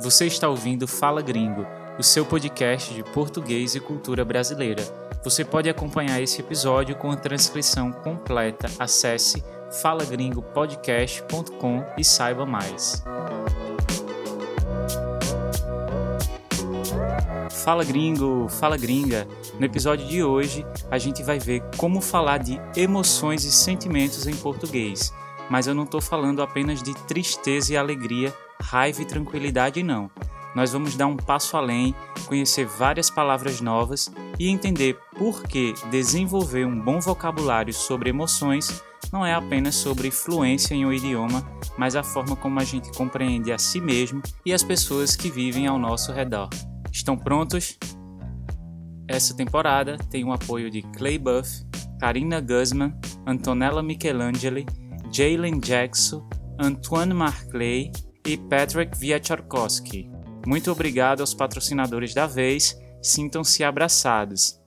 Você está ouvindo Fala Gringo, o seu podcast de português e cultura brasileira. Você pode acompanhar esse episódio com a transcrição completa. Acesse falagringopodcast.com e saiba mais. Fala gringo, fala gringa. No episódio de hoje, a gente vai ver como falar de emoções e sentimentos em português. Mas eu não estou falando apenas de tristeza e alegria raiva e tranquilidade, não. Nós vamos dar um passo além, conhecer várias palavras novas e entender por que desenvolver um bom vocabulário sobre emoções não é apenas sobre fluência em um idioma, mas a forma como a gente compreende a si mesmo e as pessoas que vivem ao nosso redor. Estão prontos? Essa temporada tem o apoio de Clay Buff, Karina Guzman, Antonella Michelangeli, Jalen Jackson, Antoine Marclay e Patrick Viacharkowski. Muito obrigado aos patrocinadores da vez, sintam-se abraçados.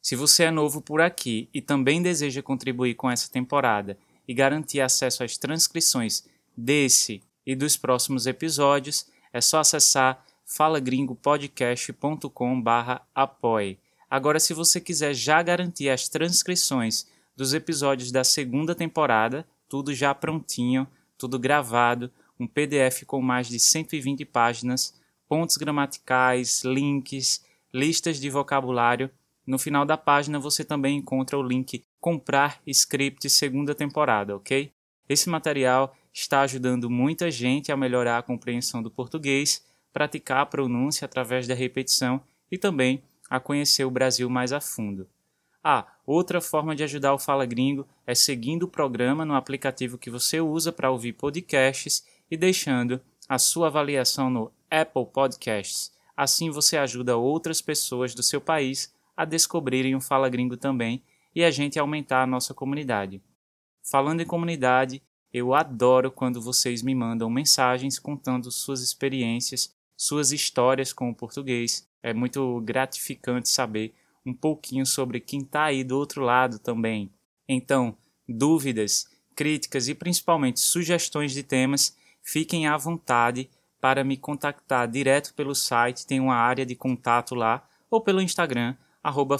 Se você é novo por aqui e também deseja contribuir com essa temporada e garantir acesso às transcrições desse e dos próximos episódios, é só acessar falagringopodcast.com/apoie. Agora, se você quiser já garantir as transcrições dos episódios da segunda temporada, tudo já prontinho, tudo gravado, um PDF com mais de 120 páginas, pontos gramaticais, links, listas de vocabulário. No final da página você também encontra o link Comprar Script segunda temporada, ok? Esse material está ajudando muita gente a melhorar a compreensão do português, praticar a pronúncia através da repetição e também a conhecer o Brasil mais a fundo. Ah, outra forma de ajudar o Fala Gringo é seguindo o programa no aplicativo que você usa para ouvir podcasts e deixando a sua avaliação no Apple Podcasts. Assim você ajuda outras pessoas do seu país a descobrirem o Fala Gringo também e a gente aumentar a nossa comunidade. Falando em comunidade, eu adoro quando vocês me mandam mensagens contando suas experiências, suas histórias com o português. É muito gratificante saber um pouquinho sobre quem está aí do outro lado também. Então, dúvidas, críticas e principalmente sugestões de temas fiquem à vontade para me contactar direto pelo site, tem uma área de contato lá, ou pelo Instagram, arroba.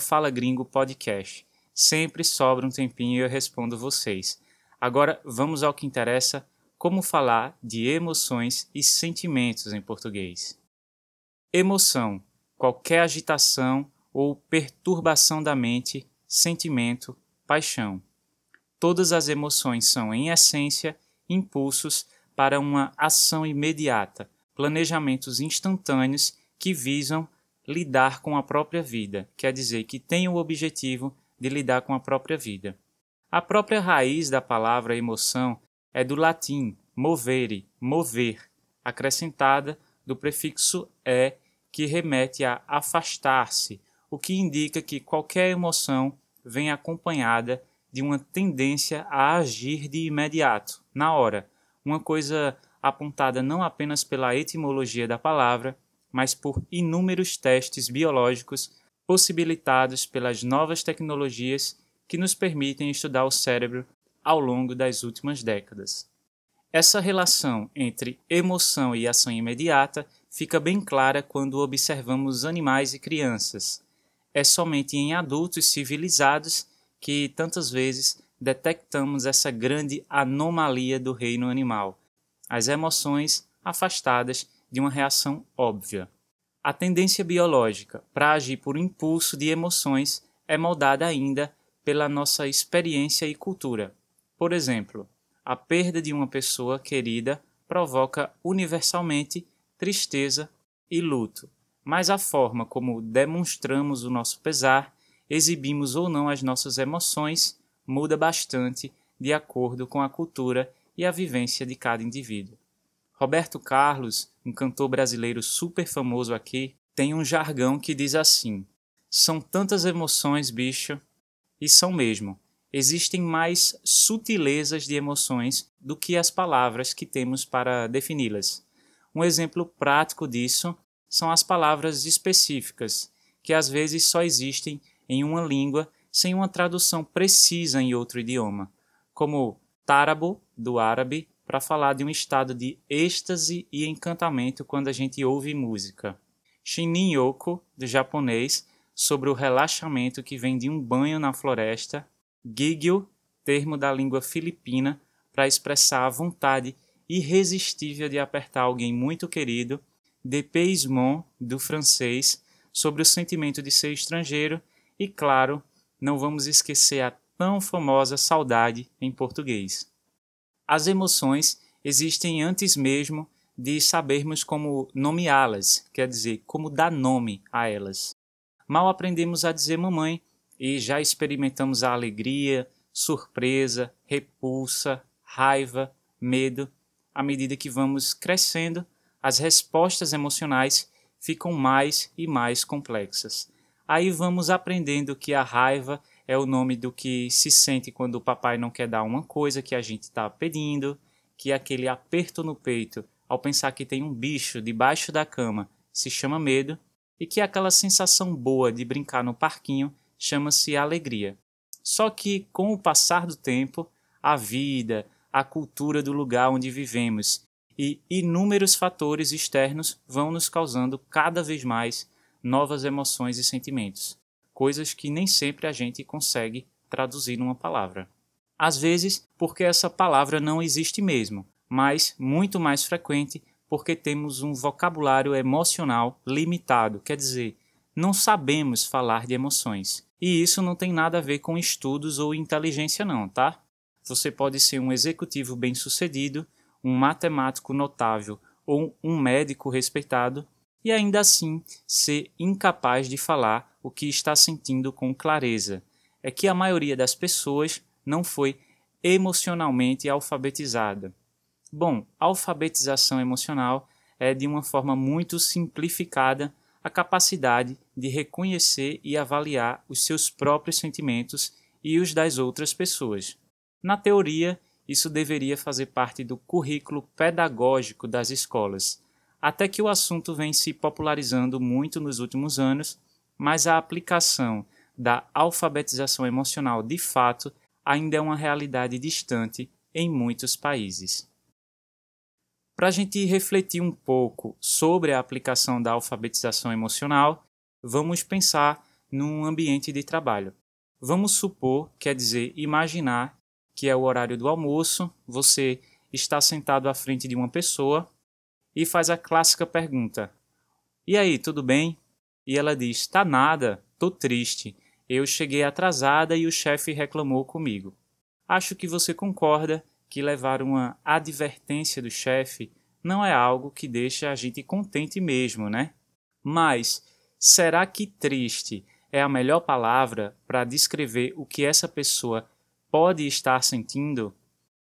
Sempre sobra um tempinho e eu respondo vocês. Agora vamos ao que interessa, como falar de emoções e sentimentos em português. Emoção, qualquer agitação ou perturbação da mente, sentimento, paixão. Todas as emoções são, em essência, impulsos para uma ação imediata, planejamentos instantâneos que visam lidar com a própria vida, quer dizer, que têm o objetivo de lidar com a própria vida. A própria raiz da palavra emoção é do latim movere, mover, acrescentada do prefixo é, que remete a afastar-se, o que indica que qualquer emoção vem acompanhada de uma tendência a agir de imediato, na hora, uma coisa apontada não apenas pela etimologia da palavra, mas por inúmeros testes biológicos possibilitados pelas novas tecnologias que nos permitem estudar o cérebro ao longo das últimas décadas. Essa relação entre emoção e ação imediata fica bem clara quando observamos animais e crianças. É somente em adultos civilizados que tantas vezes detectamos essa grande anomalia do reino animal, as emoções afastadas de uma reação óbvia. A tendência biológica para agir por impulso de emoções é moldada ainda pela nossa experiência e cultura. Por exemplo, a perda de uma pessoa querida provoca universalmente tristeza e luto, mas a forma como demonstramos o nosso pesar, exibimos ou não as nossas emoções, muda bastante de acordo com a cultura e a vivência de cada indivíduo. Roberto Carlos, um cantor brasileiro super famoso aqui, tem um jargão que diz assim: São tantas emoções, bicho, e são mesmo. Existem mais sutilezas de emoções do que as palavras que temos para defini-las. Um exemplo prático disso são as palavras específicas, que às vezes só existem em uma língua sem uma tradução precisa em outro idioma, como tárabo, do árabe, para falar de um estado de êxtase e encantamento quando a gente ouve música. Shinin Yoko, do japonês, sobre o relaxamento que vem de um banho na floresta. Gigyo, termo da língua filipina para expressar a vontade irresistível de apertar alguém muito querido. Depaysement, do francês, sobre o sentimento de ser estrangeiro. E, claro, não vamos esquecer a tão famosa saudade em português. As emoções existem antes mesmo de sabermos como nomeá-las, quer dizer, como dar nome a elas. Mal aprendemos a dizer mamãe e já experimentamos a alegria, surpresa, repulsa, raiva, medo. À medida que vamos crescendo, as respostas emocionais ficam mais e mais complexas. Aí vamos aprendendo que a raiva é o nome do que se sente quando o papai não quer dar uma coisa que a gente está pedindo, que é aquele aperto no peito ao pensar que tem um bicho debaixo da cama se chama medo, e que aquela sensação boa de brincar no parquinho chama-se alegria. Só que, com o passar do tempo, a vida, a cultura do lugar onde vivemos e inúmeros fatores externos vão nos causando cada vez mais novas emoções e sentimentos coisas que nem sempre a gente consegue traduzir numa palavra. Às vezes, porque essa palavra não existe mesmo, mas muito mais frequente porque temos um vocabulário emocional limitado, quer dizer, não sabemos falar de emoções. E isso não tem nada a ver com estudos ou inteligência, não, tá? Você pode ser um executivo bem-sucedido, um matemático notável ou um médico respeitado e ainda assim ser incapaz de falar o que está sentindo com clareza. É que a maioria das pessoas não foi emocionalmente alfabetizada. Bom, alfabetização emocional é de uma forma muito simplificada a capacidade de reconhecer e avaliar os seus próprios sentimentos e os das outras pessoas. Na teoria, isso deveria fazer parte do currículo pedagógico das escolas, até que o assunto vem se popularizando muito nos últimos anos mas a aplicação da alfabetização emocional de fato ainda é uma realidade distante em muitos países. Para a gente refletir um pouco sobre a aplicação da alfabetização emocional, vamos pensar num ambiente de trabalho. Vamos supor, quer dizer, imaginar que é o horário do almoço, você está sentado à frente de uma pessoa e faz a clássica pergunta: E aí, tudo bem? E ela diz: Tá nada, tô triste. Eu cheguei atrasada e o chefe reclamou comigo. Acho que você concorda que levar uma advertência do chefe não é algo que deixa a gente contente mesmo, né? Mas será que triste é a melhor palavra para descrever o que essa pessoa pode estar sentindo?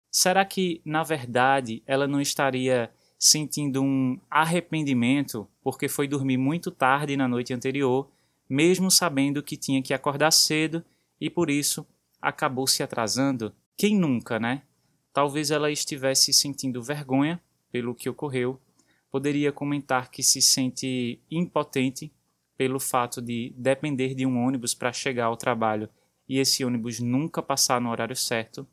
Será que, na verdade, ela não estaria sentindo um arrependimento porque foi dormir muito tarde na noite anterior, mesmo sabendo que tinha que acordar cedo e por isso acabou se atrasando. Quem nunca, né? Talvez ela estivesse sentindo vergonha pelo que ocorreu, poderia comentar que se sente impotente pelo fato de depender de um ônibus para chegar ao trabalho e esse ônibus nunca passar no horário certo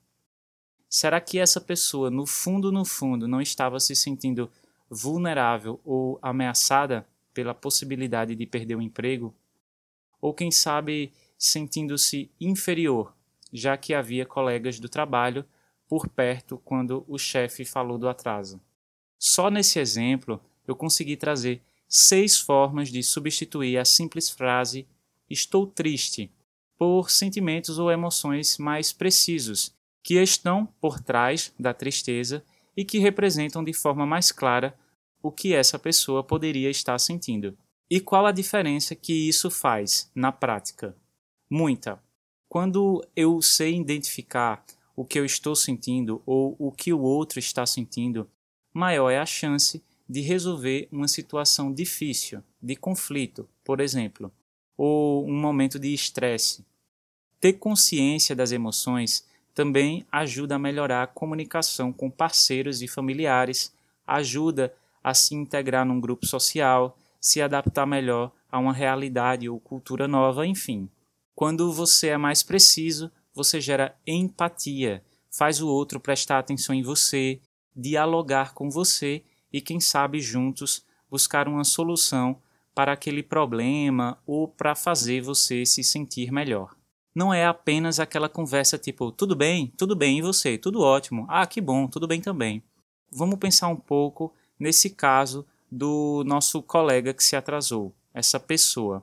Será que essa pessoa, no fundo, no fundo, não estava se sentindo vulnerável ou ameaçada pela possibilidade de perder o emprego? Ou quem sabe sentindo-se inferior, já que havia colegas do trabalho por perto quando o chefe falou do atraso? Só nesse exemplo eu consegui trazer seis formas de substituir a simples frase estou triste por sentimentos ou emoções mais precisos que estão por trás da tristeza e que representam de forma mais clara o que essa pessoa poderia estar sentindo. E qual a diferença que isso faz na prática? Muita. Quando eu sei identificar o que eu estou sentindo ou o que o outro está sentindo, maior é a chance de resolver uma situação difícil, de conflito, por exemplo, ou um momento de estresse. Ter consciência das emoções também ajuda a melhorar a comunicação com parceiros e familiares, ajuda a se integrar num grupo social, se adaptar melhor a uma realidade ou cultura nova, enfim. Quando você é mais preciso, você gera empatia, faz o outro prestar atenção em você, dialogar com você e, quem sabe, juntos buscar uma solução para aquele problema ou para fazer você se sentir melhor. Não é apenas aquela conversa tipo, tudo bem, tudo bem, e você? Tudo ótimo. Ah, que bom, tudo bem também. Vamos pensar um pouco nesse caso do nosso colega que se atrasou, essa pessoa.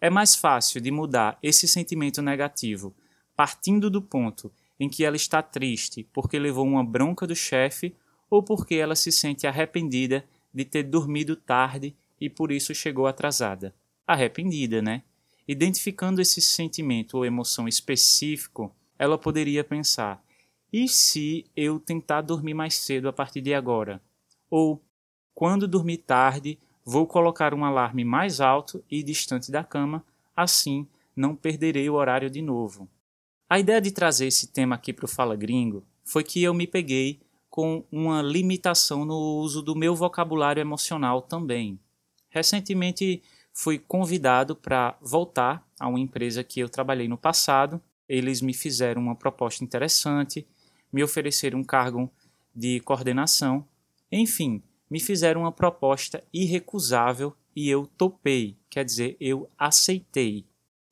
É mais fácil de mudar esse sentimento negativo partindo do ponto em que ela está triste porque levou uma bronca do chefe ou porque ela se sente arrependida de ter dormido tarde e por isso chegou atrasada. Arrependida, né? Identificando esse sentimento ou emoção específico, ela poderia pensar: e se eu tentar dormir mais cedo a partir de agora? Ou, quando dormir tarde, vou colocar um alarme mais alto e distante da cama, assim não perderei o horário de novo. A ideia de trazer esse tema aqui para o Fala Gringo foi que eu me peguei com uma limitação no uso do meu vocabulário emocional também. Recentemente fui convidado para voltar a uma empresa que eu trabalhei no passado. Eles me fizeram uma proposta interessante, me ofereceram um cargo de coordenação. Enfim, me fizeram uma proposta irrecusável e eu topei, quer dizer, eu aceitei.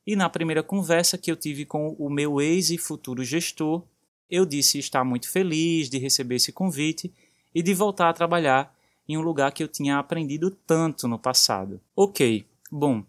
E na primeira conversa que eu tive com o meu ex e futuro gestor, eu disse estar muito feliz de receber esse convite e de voltar a trabalhar em um lugar que eu tinha aprendido tanto no passado. Ok, bom.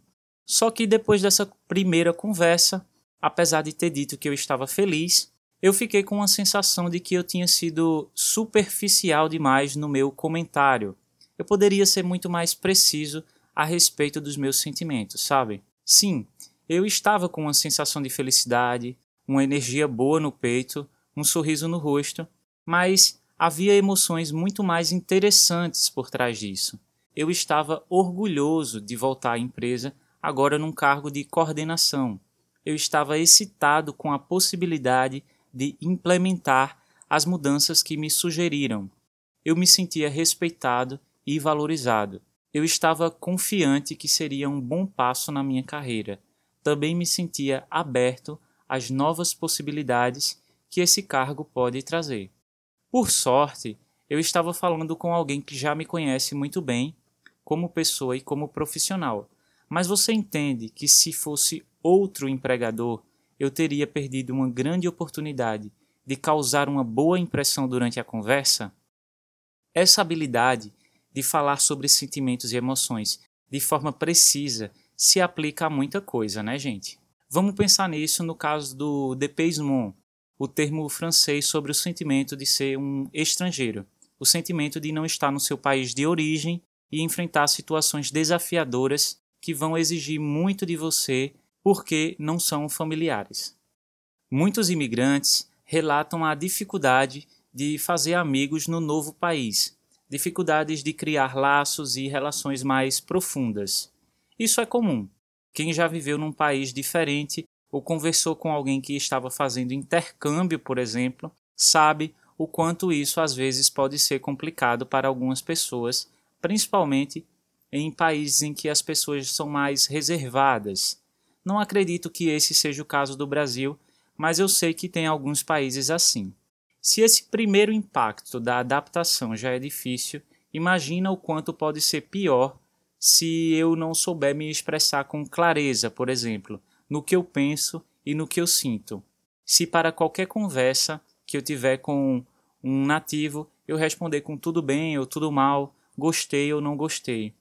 Só que depois dessa primeira conversa, apesar de ter dito que eu estava feliz, eu fiquei com uma sensação de que eu tinha sido superficial demais no meu comentário. Eu poderia ser muito mais preciso a respeito dos meus sentimentos, sabe? Sim, eu estava com uma sensação de felicidade, uma energia boa no peito, um sorriso no rosto, mas havia emoções muito mais interessantes por trás disso. Eu estava orgulhoso de voltar à empresa agora num cargo de coordenação. Eu estava excitado com a possibilidade de implementar as mudanças que me sugeriram. Eu me sentia respeitado e valorizado. Eu estava confiante que seria um bom passo na minha carreira também me sentia aberto às novas possibilidades que esse cargo pode trazer. Por sorte, eu estava falando com alguém que já me conhece muito bem, como pessoa e como profissional. Mas você entende que se fosse outro empregador, eu teria perdido uma grande oportunidade de causar uma boa impressão durante a conversa? Essa habilidade de falar sobre sentimentos e emoções de forma precisa se aplica a muita coisa, né, gente? Vamos pensar nisso no caso do dépaysement, o termo francês sobre o sentimento de ser um estrangeiro, o sentimento de não estar no seu país de origem e enfrentar situações desafiadoras que vão exigir muito de você porque não são familiares. Muitos imigrantes relatam a dificuldade de fazer amigos no novo país, dificuldades de criar laços e relações mais profundas. Isso é comum. Quem já viveu num país diferente ou conversou com alguém que estava fazendo intercâmbio, por exemplo, sabe o quanto isso às vezes pode ser complicado para algumas pessoas, principalmente em países em que as pessoas são mais reservadas. Não acredito que esse seja o caso do Brasil, mas eu sei que tem alguns países assim. Se esse primeiro impacto da adaptação já é difícil, imagina o quanto pode ser pior se eu não souber me expressar com clareza, por exemplo, no que eu penso e no que eu sinto. Se para qualquer conversa que eu tiver com um nativo eu responder com tudo bem ou tudo mal, gostei ou não gostei.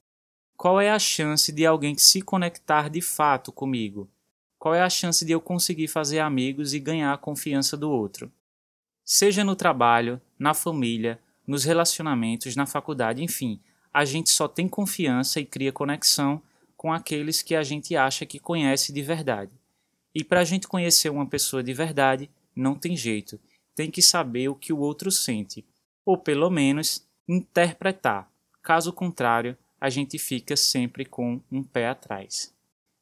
Qual é a chance de alguém se conectar de fato comigo? Qual é a chance de eu conseguir fazer amigos e ganhar a confiança do outro? Seja no trabalho, na família, nos relacionamentos, na faculdade, enfim, a gente só tem confiança e cria conexão com aqueles que a gente acha que conhece de verdade. E para a gente conhecer uma pessoa de verdade, não tem jeito, tem que saber o que o outro sente, ou pelo menos interpretar. Caso contrário, a gente fica sempre com um pé atrás.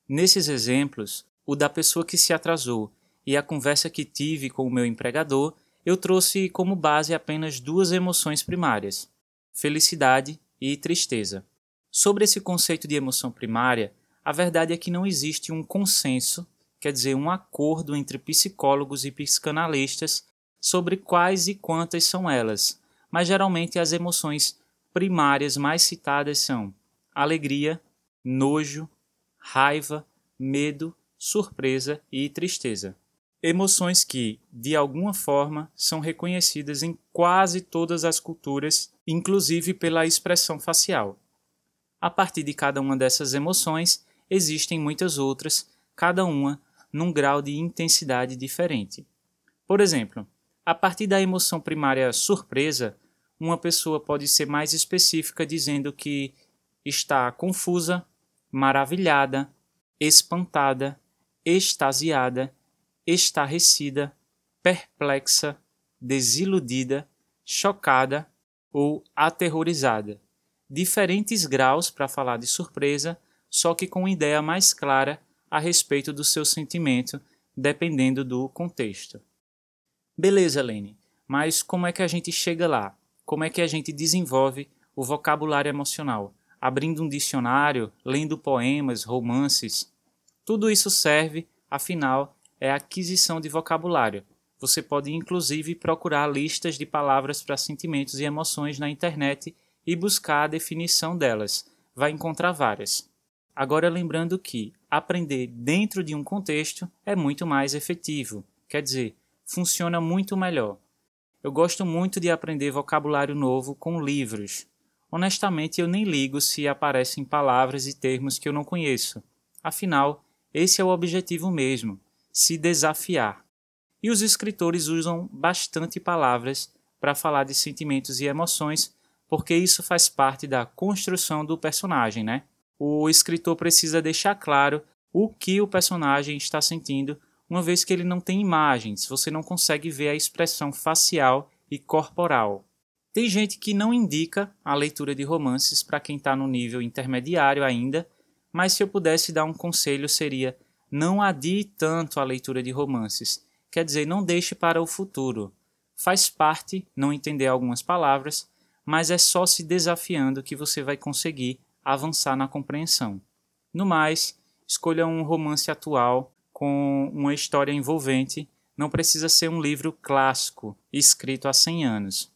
Nesses exemplos, o da pessoa que se atrasou e a conversa que tive com o meu empregador, eu trouxe como base apenas duas emoções primárias: felicidade e tristeza. Sobre esse conceito de emoção primária, a verdade é que não existe um consenso, quer dizer, um acordo entre psicólogos e psicanalistas sobre quais e quantas são elas, mas geralmente as emoções primárias mais citadas são alegria, nojo, raiva, medo, surpresa e tristeza. Emoções que, de alguma forma, são reconhecidas em quase todas as culturas, inclusive pela expressão facial. A partir de cada uma dessas emoções, existem muitas outras, cada uma num grau de intensidade diferente. Por exemplo, a partir da emoção primária surpresa, uma pessoa pode ser mais específica dizendo que está confusa, maravilhada, espantada, extasiada, estarrecida, perplexa, desiludida, chocada ou aterrorizada. Diferentes graus para falar de surpresa, só que com ideia mais clara a respeito do seu sentimento, dependendo do contexto. Beleza, Lene, mas como é que a gente chega lá? Como é que a gente desenvolve o vocabulário emocional? Abrindo um dicionário, lendo poemas, romances? Tudo isso serve, afinal, é a aquisição de vocabulário. Você pode inclusive procurar listas de palavras para sentimentos e emoções na internet e buscar a definição delas. Vai encontrar várias. Agora lembrando que aprender dentro de um contexto é muito mais efetivo. Quer dizer, funciona muito melhor. Eu gosto muito de aprender vocabulário novo com livros. Honestamente, eu nem ligo se aparecem palavras e termos que eu não conheço. Afinal, esse é o objetivo mesmo: se desafiar. E os escritores usam bastante palavras para falar de sentimentos e emoções, porque isso faz parte da construção do personagem, né? O escritor precisa deixar claro o que o personagem está sentindo uma vez que ele não tem imagens, você não consegue ver a expressão facial e corporal. Tem gente que não indica a leitura de romances para quem está no nível intermediário ainda, mas se eu pudesse dar um conselho seria não adie tanto a leitura de romances, quer dizer, não deixe para o futuro. Faz parte não entender algumas palavras, mas é só se desafiando que você vai conseguir avançar na compreensão. No mais, escolha um romance atual com uma história envolvente, não precisa ser um livro clássico, escrito há 100 anos.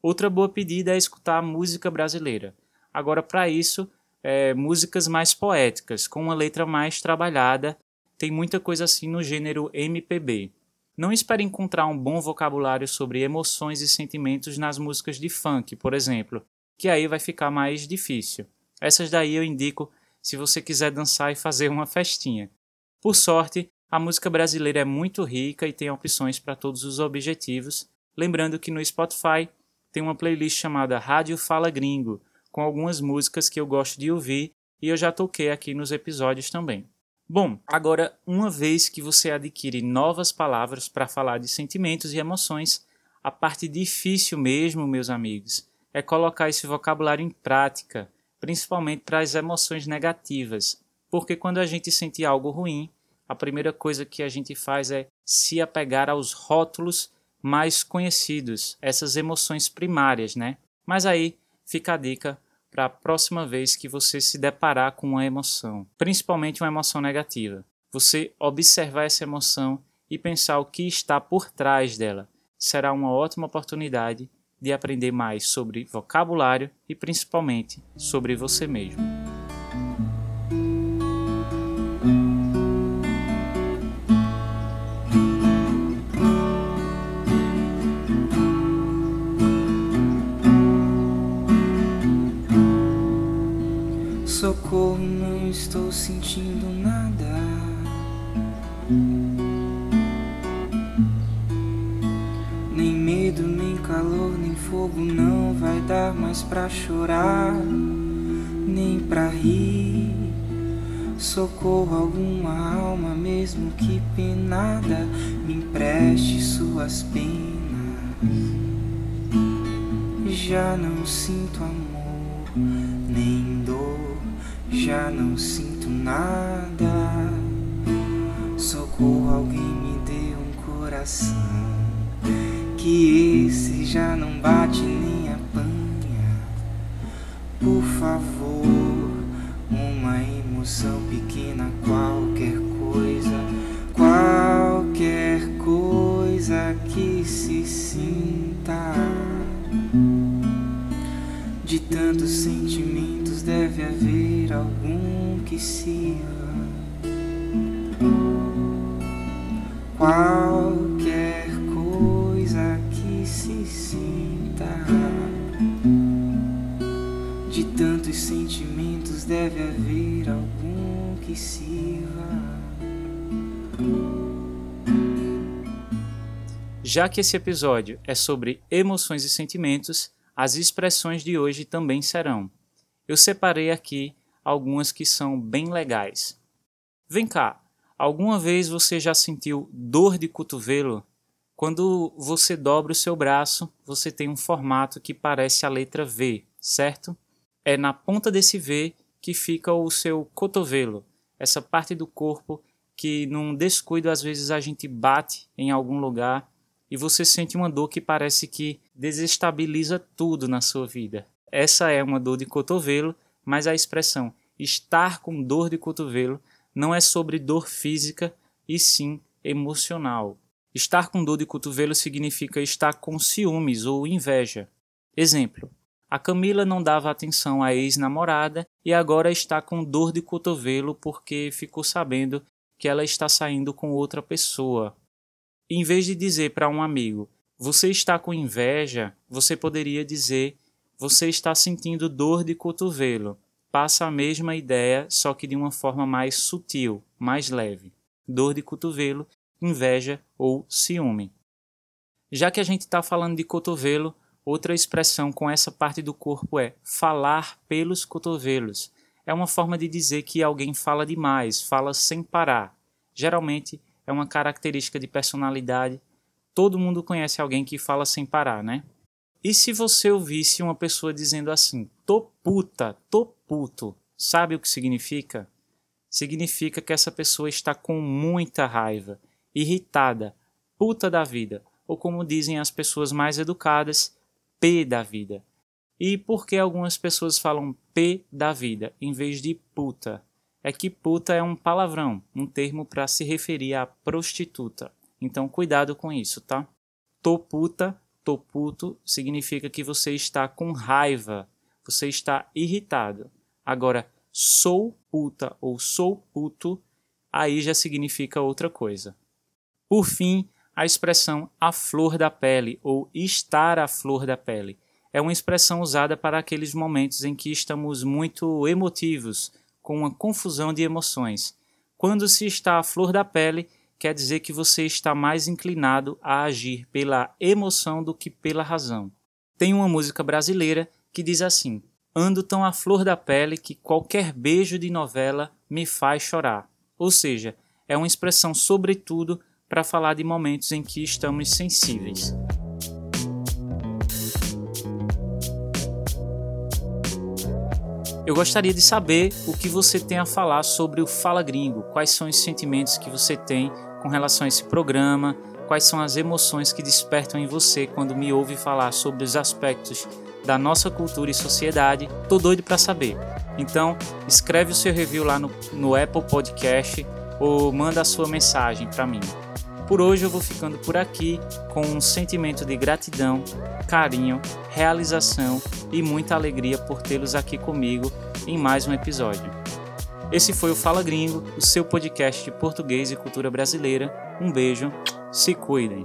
Outra boa pedida é escutar música brasileira. Agora, para isso, é, músicas mais poéticas, com uma letra mais trabalhada, tem muita coisa assim no gênero MPB. Não espere encontrar um bom vocabulário sobre emoções e sentimentos nas músicas de funk, por exemplo, que aí vai ficar mais difícil. Essas daí eu indico se você quiser dançar e fazer uma festinha. Por sorte, a música brasileira é muito rica e tem opções para todos os objetivos. Lembrando que no Spotify tem uma playlist chamada Rádio Fala Gringo, com algumas músicas que eu gosto de ouvir e eu já toquei aqui nos episódios também. Bom, agora, uma vez que você adquire novas palavras para falar de sentimentos e emoções, a parte difícil mesmo, meus amigos, é colocar esse vocabulário em prática, principalmente para as emoções negativas, porque quando a gente sente algo ruim, a primeira coisa que a gente faz é se apegar aos rótulos mais conhecidos, essas emoções primárias, né? Mas aí fica a dica para a próxima vez que você se deparar com uma emoção, principalmente uma emoção negativa. Você observar essa emoção e pensar o que está por trás dela. Será uma ótima oportunidade de aprender mais sobre vocabulário e principalmente sobre você mesmo. Suas penas. Já não sinto amor, nem dor, já não sinto nada. Socorro, alguém me dê um coração, que esse já não bate nem apanha. Por favor, uma emoção pequena, qualquer tantos sentimentos deve haver algum que sirva. Qualquer coisa que se sinta. De tantos sentimentos deve haver algum que sirva. Já que esse episódio é sobre emoções e sentimentos, as expressões de hoje também serão. Eu separei aqui algumas que são bem legais. Vem cá, alguma vez você já sentiu dor de cotovelo? Quando você dobra o seu braço, você tem um formato que parece a letra V, certo? É na ponta desse V que fica o seu cotovelo, essa parte do corpo que num descuido às vezes a gente bate em algum lugar e você sente uma dor que parece que desestabiliza tudo na sua vida. Essa é uma dor de cotovelo, mas a expressão estar com dor de cotovelo não é sobre dor física e sim emocional. Estar com dor de cotovelo significa estar com ciúmes ou inveja. Exemplo: a Camila não dava atenção à ex-namorada e agora está com dor de cotovelo porque ficou sabendo que ela está saindo com outra pessoa. Em vez de dizer para um amigo, você está com inveja, você poderia dizer, você está sentindo dor de cotovelo. Passa a mesma ideia, só que de uma forma mais sutil, mais leve. Dor de cotovelo, inveja ou ciúme. Já que a gente está falando de cotovelo, outra expressão com essa parte do corpo é falar pelos cotovelos. É uma forma de dizer que alguém fala demais, fala sem parar. Geralmente é uma característica de personalidade. Todo mundo conhece alguém que fala sem parar, né? E se você ouvisse uma pessoa dizendo assim, tô puta, tô puto, sabe o que significa? Significa que essa pessoa está com muita raiva, irritada, puta da vida, ou como dizem as pessoas mais educadas, P da vida. E por que algumas pessoas falam P da vida em vez de puta? É que puta é um palavrão, um termo para se referir à prostituta. Então cuidado com isso, tá? Tô puta, tô puto significa que você está com raiva, você está irritado. Agora, sou puta ou sou puto, aí já significa outra coisa. Por fim, a expressão a flor da pele ou estar à flor da pele é uma expressão usada para aqueles momentos em que estamos muito emotivos, com uma confusão de emoções. Quando se está à flor da pele, quer dizer que você está mais inclinado a agir pela emoção do que pela razão. Tem uma música brasileira que diz assim: Ando tão à flor da pele que qualquer beijo de novela me faz chorar. Ou seja, é uma expressão, sobretudo, para falar de momentos em que estamos sensíveis. Eu gostaria de saber o que você tem a falar sobre o Fala Gringo, quais são os sentimentos que você tem com relação a esse programa, quais são as emoções que despertam em você quando me ouve falar sobre os aspectos da nossa cultura e sociedade. Tô doido para saber. Então, escreve o seu review lá no, no Apple Podcast ou manda a sua mensagem para mim. Por hoje eu vou ficando por aqui com um sentimento de gratidão, carinho, realização e muita alegria por tê-los aqui comigo em mais um episódio. Esse foi o Fala Gringo, o seu podcast de português e cultura brasileira. Um beijo, se cuidem.